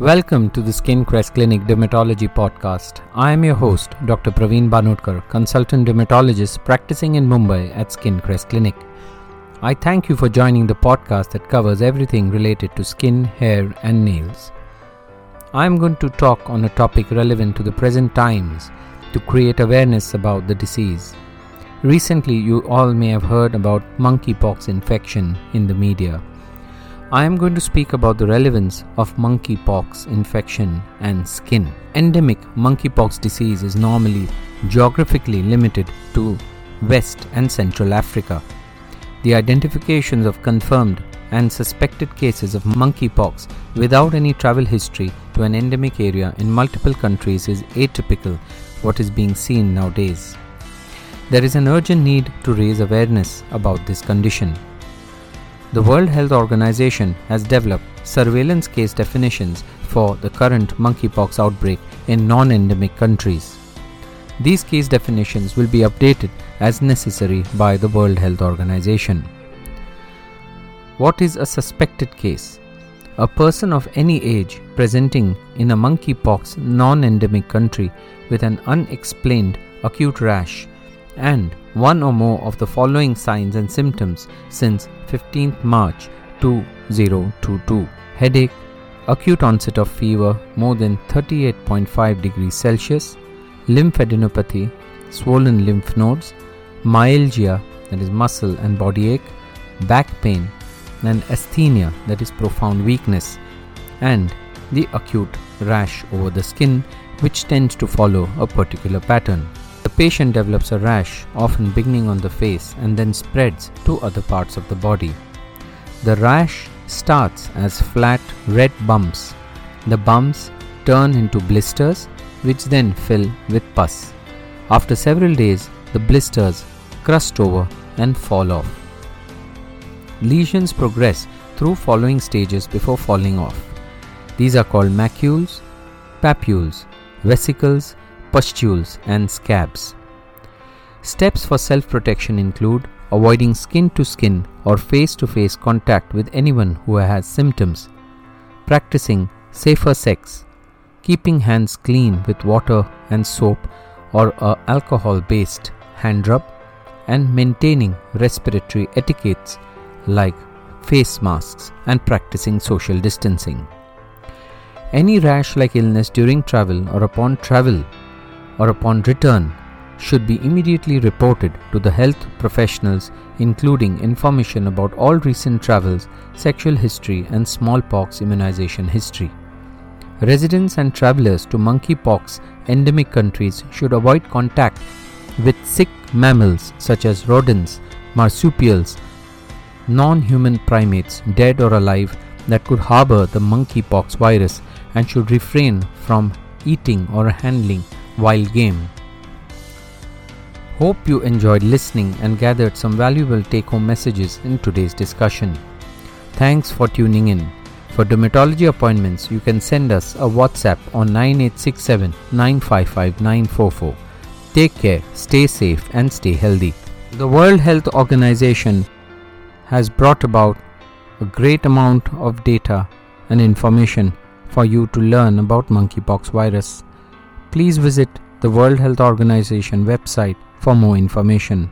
Welcome to the Skin Crest Clinic Dermatology Podcast. I am your host, Dr. Praveen Banodkar, consultant dermatologist practicing in Mumbai at Skin Crest Clinic. I thank you for joining the podcast that covers everything related to skin, hair, and nails. I am going to talk on a topic relevant to the present times to create awareness about the disease. Recently, you all may have heard about monkeypox infection in the media. I am going to speak about the relevance of monkeypox infection and skin. Endemic monkeypox disease is normally geographically limited to West and Central Africa. The identifications of confirmed and suspected cases of monkeypox without any travel history to an endemic area in multiple countries is atypical what is being seen nowadays. There is an urgent need to raise awareness about this condition. The World Health Organization has developed surveillance case definitions for the current monkeypox outbreak in non endemic countries. These case definitions will be updated as necessary by the World Health Organization. What is a suspected case? A person of any age presenting in a monkeypox non endemic country with an unexplained acute rash and one or more of the following signs and symptoms since 15th March 2022 headache, acute onset of fever more than 38.5 degrees Celsius, lymphadenopathy, swollen lymph nodes, myalgia that is muscle and body ache, back pain, and asthenia that is profound weakness, and the acute rash over the skin which tends to follow a particular pattern. The patient develops a rash, often beginning on the face and then spreads to other parts of the body. The rash starts as flat red bumps. The bumps turn into blisters, which then fill with pus. After several days, the blisters crust over and fall off. Lesions progress through following stages before falling off. These are called macules, papules, vesicles, pustules, and scabs. Steps for self protection include avoiding skin to skin or face to face contact with anyone who has symptoms, practicing safer sex, keeping hands clean with water and soap or a alcohol based hand rub, and maintaining respiratory etiquettes like face masks and practicing social distancing. Any rash like illness during travel or upon travel or upon return should be immediately reported to the health professionals, including information about all recent travels, sexual history, and smallpox immunization history. Residents and travelers to monkeypox endemic countries should avoid contact with sick mammals such as rodents, marsupials, non human primates, dead or alive, that could harbor the monkeypox virus and should refrain from eating or handling wild game. Hope you enjoyed listening and gathered some valuable take home messages in today's discussion. Thanks for tuning in. For dermatology appointments, you can send us a WhatsApp on 9867 955 944. Take care, stay safe, and stay healthy. The World Health Organization has brought about a great amount of data and information for you to learn about monkeypox virus please visit the World Health Organization website for more information.